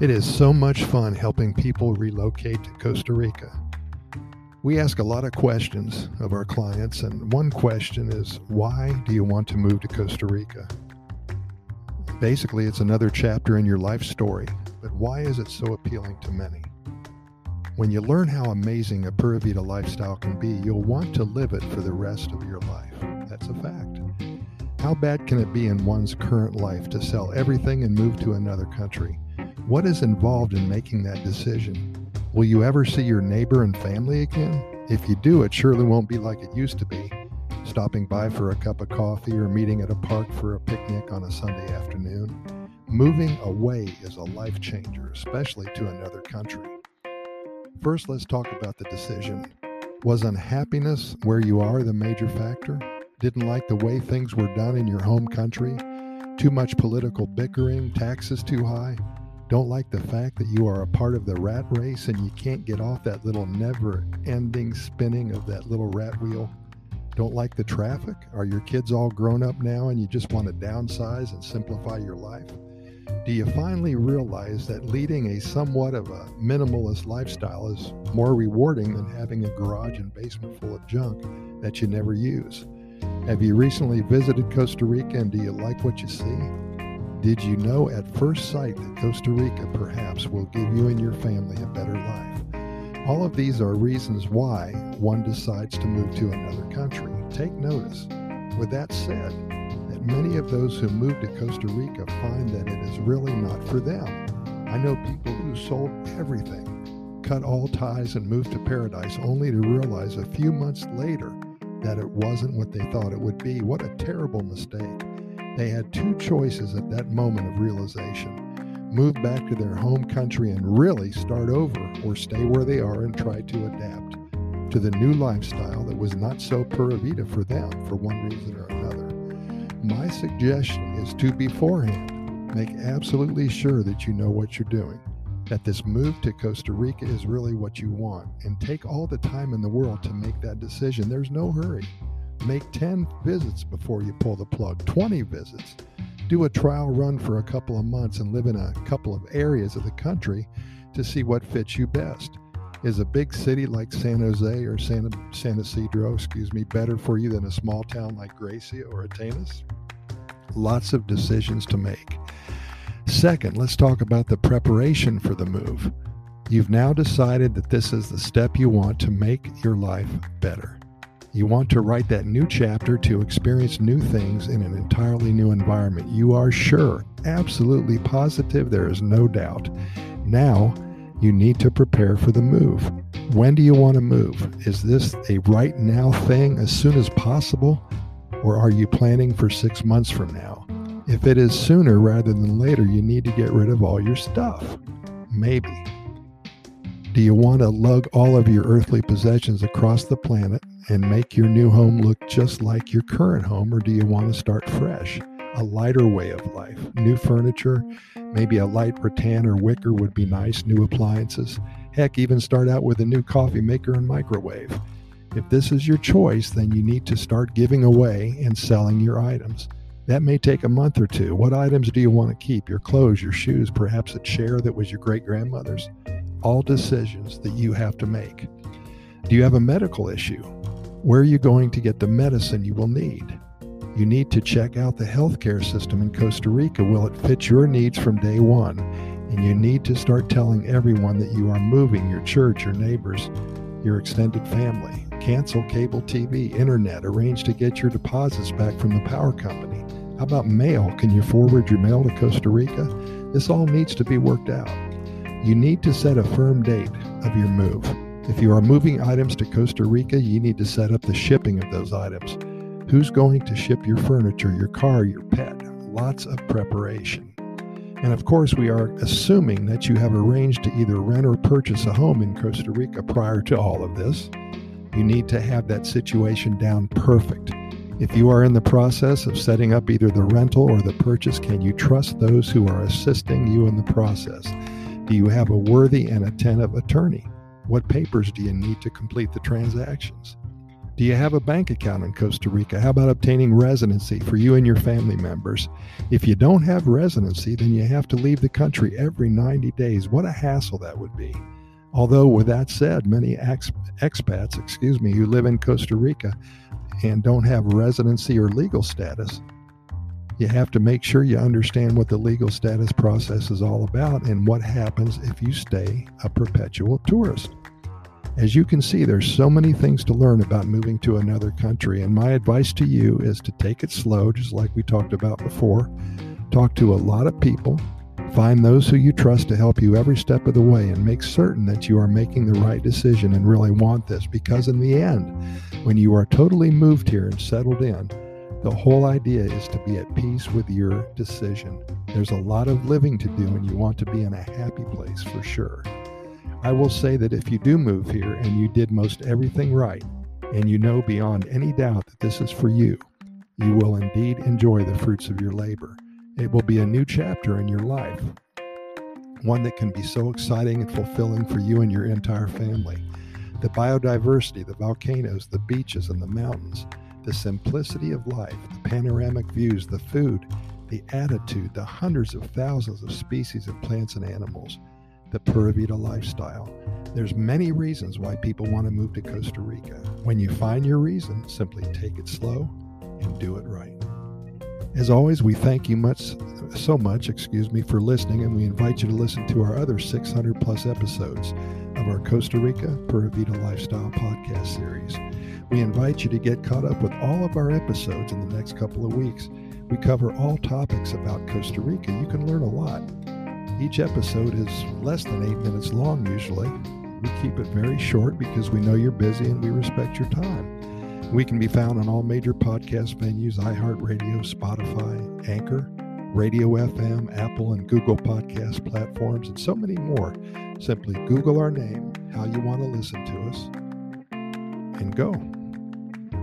It is so much fun helping people relocate to Costa Rica. We ask a lot of questions of our clients, and one question is why do you want to move to Costa Rica? Basically, it's another chapter in your life story, but why is it so appealing to many? When you learn how amazing a Pura Vida lifestyle can be, you'll want to live it for the rest of your life. That's a fact. How bad can it be in one's current life to sell everything and move to another country? What is involved in making that decision? Will you ever see your neighbor and family again? If you do, it surely won't be like it used to be stopping by for a cup of coffee or meeting at a park for a picnic on a Sunday afternoon. Moving away is a life changer, especially to another country. First, let's talk about the decision. Was unhappiness where you are the major factor? Didn't like the way things were done in your home country? Too much political bickering, taxes too high? Don't like the fact that you are a part of the rat race and you can't get off that little never ending spinning of that little rat wheel? Don't like the traffic? Are your kids all grown up now and you just want to downsize and simplify your life? Do you finally realize that leading a somewhat of a minimalist lifestyle is more rewarding than having a garage and basement full of junk that you never use? Have you recently visited Costa Rica and do you like what you see? Did you know at first sight that Costa Rica perhaps will give you and your family a better life? All of these are reasons why one decides to move to another country. Take notice. With that said, that many of those who move to Costa Rica find that it is really not for them. I know people who sold everything, cut all ties, and moved to paradise only to realize a few months later that it wasn't what they thought it would be. What a terrible mistake. They had two choices at that moment of realization move back to their home country and really start over, or stay where they are and try to adapt to the new lifestyle that was not so pura vida for them for one reason or another. My suggestion is to beforehand make absolutely sure that you know what you're doing, that this move to Costa Rica is really what you want, and take all the time in the world to make that decision. There's no hurry. Make 10 visits before you pull the plug, 20 visits. Do a trial run for a couple of months and live in a couple of areas of the country to see what fits you best. Is a big city like San Jose or San, San Isidro, excuse me, better for you than a small town like Grecia or Atenas? Lots of decisions to make. Second, let's talk about the preparation for the move. You've now decided that this is the step you want to make your life better. You want to write that new chapter to experience new things in an entirely new environment. You are sure, absolutely positive, there is no doubt. Now, you need to prepare for the move. When do you want to move? Is this a right now thing as soon as possible? Or are you planning for six months from now? If it is sooner rather than later, you need to get rid of all your stuff. Maybe. Do you want to lug all of your earthly possessions across the planet and make your new home look just like your current home, or do you want to start fresh? A lighter way of life, new furniture, maybe a light rattan or wicker would be nice, new appliances. Heck, even start out with a new coffee maker and microwave. If this is your choice, then you need to start giving away and selling your items. That may take a month or two. What items do you want to keep? Your clothes, your shoes, perhaps a chair that was your great grandmother's? All decisions that you have to make. Do you have a medical issue? Where are you going to get the medicine you will need? You need to check out the healthcare system in Costa Rica. Will it fit your needs from day one? And you need to start telling everyone that you are moving your church, your neighbors, your extended family. Cancel cable TV, internet, arrange to get your deposits back from the power company. How about mail? Can you forward your mail to Costa Rica? This all needs to be worked out. You need to set a firm date of your move. If you are moving items to Costa Rica, you need to set up the shipping of those items. Who's going to ship your furniture, your car, your pet? Lots of preparation. And of course, we are assuming that you have arranged to either rent or purchase a home in Costa Rica prior to all of this. You need to have that situation down perfect. If you are in the process of setting up either the rental or the purchase, can you trust those who are assisting you in the process? Do you have a worthy and attentive attorney? What papers do you need to complete the transactions? Do you have a bank account in Costa Rica? How about obtaining residency for you and your family members? If you don't have residency, then you have to leave the country every 90 days. What a hassle that would be. Although, with that said, many ex- expats, excuse me, who live in Costa Rica and don't have residency or legal status, you have to make sure you understand what the legal status process is all about and what happens if you stay a perpetual tourist. As you can see, there's so many things to learn about moving to another country, and my advice to you is to take it slow, just like we talked about before. Talk to a lot of people, find those who you trust to help you every step of the way, and make certain that you are making the right decision and really want this. Because in the end, when you are totally moved here and settled in, the whole idea is to be at peace with your decision. There's a lot of living to do, and you want to be in a happy place for sure. I will say that if you do move here and you did most everything right, and you know beyond any doubt that this is for you, you will indeed enjoy the fruits of your labor. It will be a new chapter in your life, one that can be so exciting and fulfilling for you and your entire family. The biodiversity, the volcanoes, the beaches, and the mountains, the simplicity of life, the panoramic views, the food, the attitude, the hundreds of thousands of species of plants and animals the Pura Vida lifestyle. There's many reasons why people want to move to Costa Rica. When you find your reason, simply take it slow and do it right. As always, we thank you much so much, excuse me, for listening, and we invite you to listen to our other 600 plus episodes of our Costa Rica Pura Vida Lifestyle podcast series. We invite you to get caught up with all of our episodes in the next couple of weeks. We cover all topics about Costa Rica. You can learn a lot. Each episode is less than eight minutes long, usually. We keep it very short because we know you're busy and we respect your time. We can be found on all major podcast venues iHeartRadio, Spotify, Anchor, Radio FM, Apple, and Google podcast platforms, and so many more. Simply Google our name, how you want to listen to us, and go.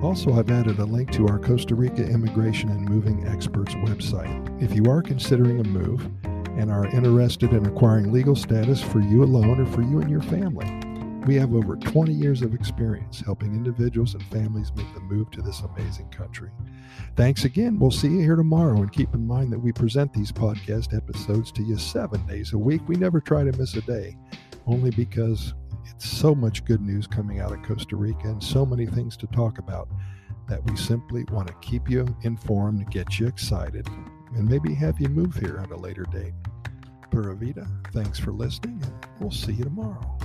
Also, I've added a link to our Costa Rica Immigration and Moving Experts website. If you are considering a move, and are interested in acquiring legal status for you alone or for you and your family. We have over 20 years of experience helping individuals and families make the move to this amazing country. Thanks again. We'll see you here tomorrow. And keep in mind that we present these podcast episodes to you seven days a week. We never try to miss a day, only because it's so much good news coming out of Costa Rica and so many things to talk about that we simply want to keep you informed, get you excited, and maybe have you move here at a later date. Pura Vida, thanks for listening, and we'll see you tomorrow.